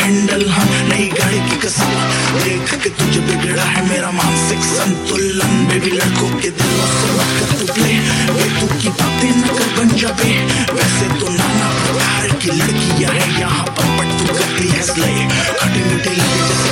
Handle हाँ नई गाड़ी की कसम, देख के तुझे बिगड़ा है मेरा मानसिक संतुलन। बेबी लड़कों के दिल से मत कर तू बातें न कर पंजाबी वैसे तो नाना प्रकार की लड़कियाँ हैं, यहाँ पर बट तू करती है स्ले खटी मीठी लगे जैसे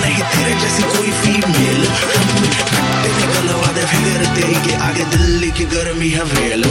नहीं तेरे जैसी कोई फीमेल तेरे फिर तेरी के आगे दिल्ली की गर्मी है वेल।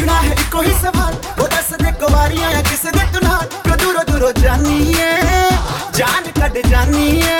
पूछना है इको ही सवाल। वो दस दे कुवारियाँ है किस दे तुना को दूरो जानी है? जान कट जानी जानिए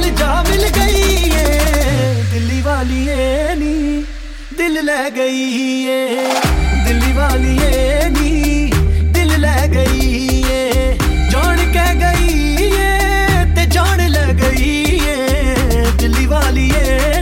ਨਾਲ ਜਾ ਮਿਲ ਗਈ ਏ। ਦਿੱਲੀ ਵਾਲੀ ਏ ਨੀ, ਦਿਲ ਲੈ ਗਈ ਏ। ਦਿੱਲੀ ਵਾਲੀ ਏ ਨੀ, ਦਿਲ ਲੈ ਗਈ ਏ। ਜਾਣ ਕੇ ਗਈ ਏ ਤੇ ਜਾਣ ਲੈ ਗਈ ਏ। ਦਿੱਲੀ ਵਾਲੀ ਏ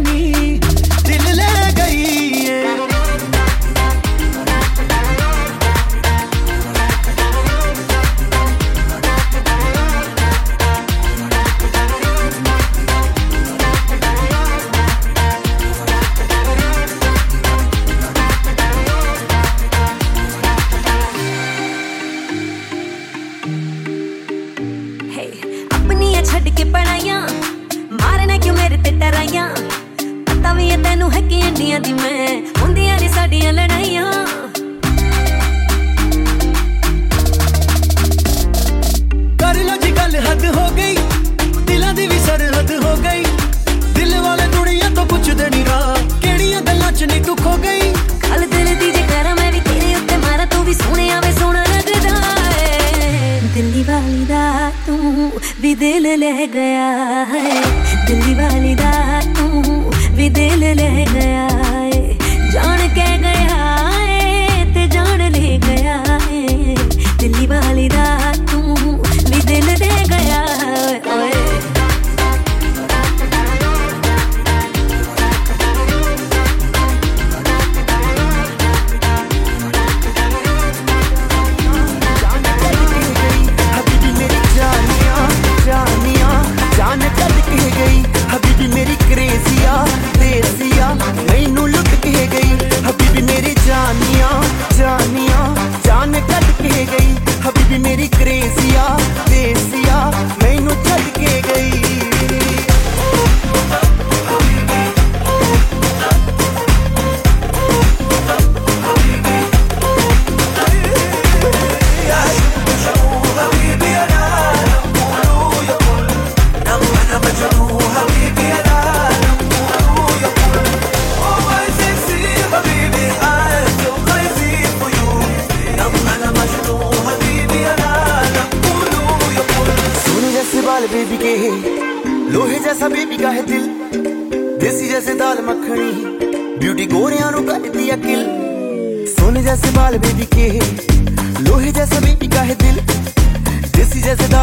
ਲਹਿਰਾਈਆਂ ਪਤਾ ਵੀ ਐ ਤੈਨੂੰ ਹੈ ਕਿ ਇੰਡੀਆ ਦੀ ਮੈਂ। ਹੁੰਦੀਆਂ ਨੇ ਸਾਡੀਆਂ ਲੜਾਈਆਂ। रह गया है। दिल वाली दा तू भी दिल रह गया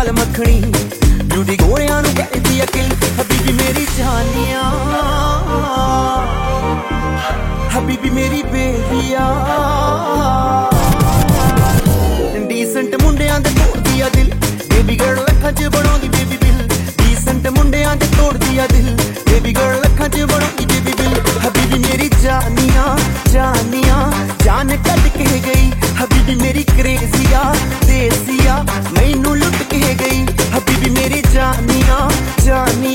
ਨਾਲ ਮੱਖਣੀ। ਬਿਊਟੀ ਗੋਰਿਆਂ ਨੂੰ ਕਹਿੰਦੀ ਅਕਲ, ਹਬੀਬੀ ਮੇਰੀ ਜਾਨੀਆਂ ਹਬੀਬੀ ਮੇਰੀ ਬੇਬੀਆ ਡੀਸੈਂਟ ਮੁੰਡਿਆਂ ਦੇ ਤੋੜਦੀ ਆ ਦਿਲ। ਬੇਬੀ ਗਰਲ ਲੱਖਾਂ 'ਚ ਬਣਾਉਂਦੀ ਬੇਬੀ ਬਿਲ ਡੀਸੈਂਟ ਮੁੰਡਿਆਂ ਦੇ ਤੋੜਦੀ ਆ ਦਿਲ। ਬੇਬੀ ਗਰਲ ਲੱਖਾਂ 'ਚ ਬਣਾਉਂਦੀ ਬੇਬੀ ਬਿਲ ਹਬੀਬੀ ਮੇਰੀ ਜਾਨੀਆਂ ਜਾਨੀਆਂ। ਜਾਨ ਕੱਢ ਕੇ ਗਈ। ਹਬੀਬੀ ਮੇਰੀ ਕਰੇਜ਼ੀਆ You're me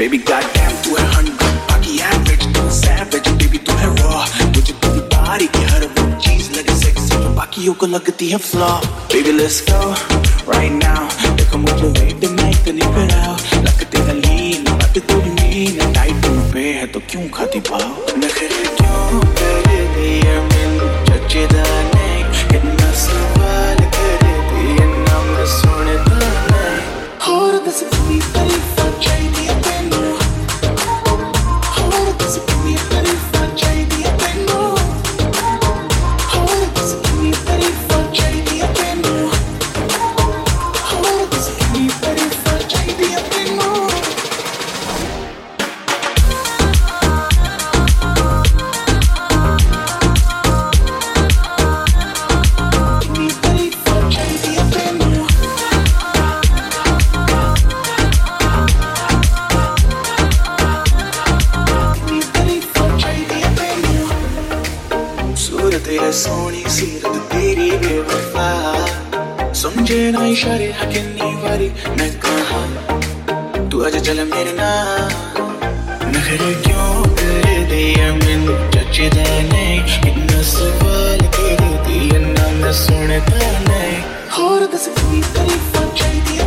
baby, goddamn, तू है हंड्रेड बाकी एवरेज तू सैवेज बेबी तू है रॉ मुझे तेरी बॉडी की हर वो चीज़ लगे सेक्सी जो बाकियों को लगती है flaw baby let's go right now देखो मुझे वेट मैं इतनी कराओ लग तेरा लीन बात तेरी मीन टाइट पे है तो क्यों खाती पाओ? नखरे क्यों कर दिया मैंने चचेदान समझे ना इशारे, हकीनी वारी मैं कहा? तू आज चल मेरे ना नखरे क्यों कर दिया मैं चचे नहीं इतना सवाल कर दिया ना, मैं सुनता नहीं। और दस कोई तरीफ चाहिए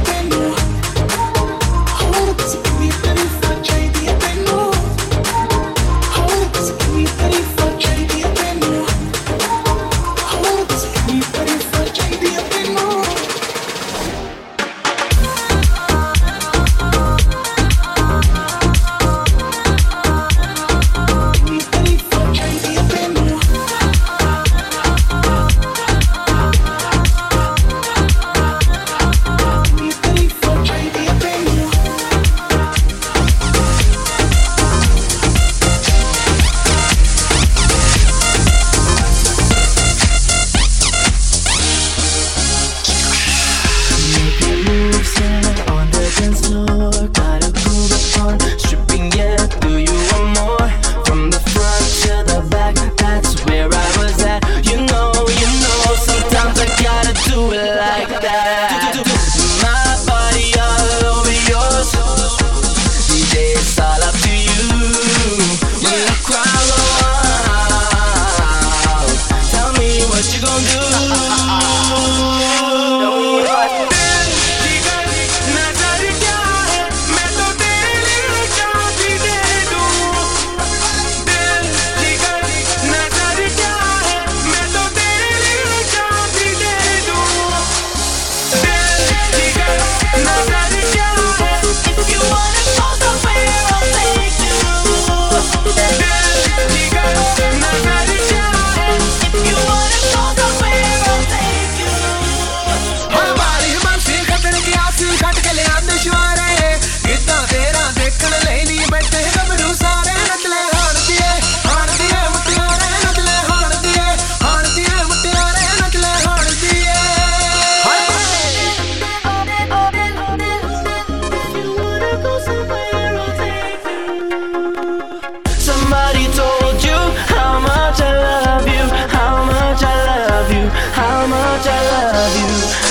you.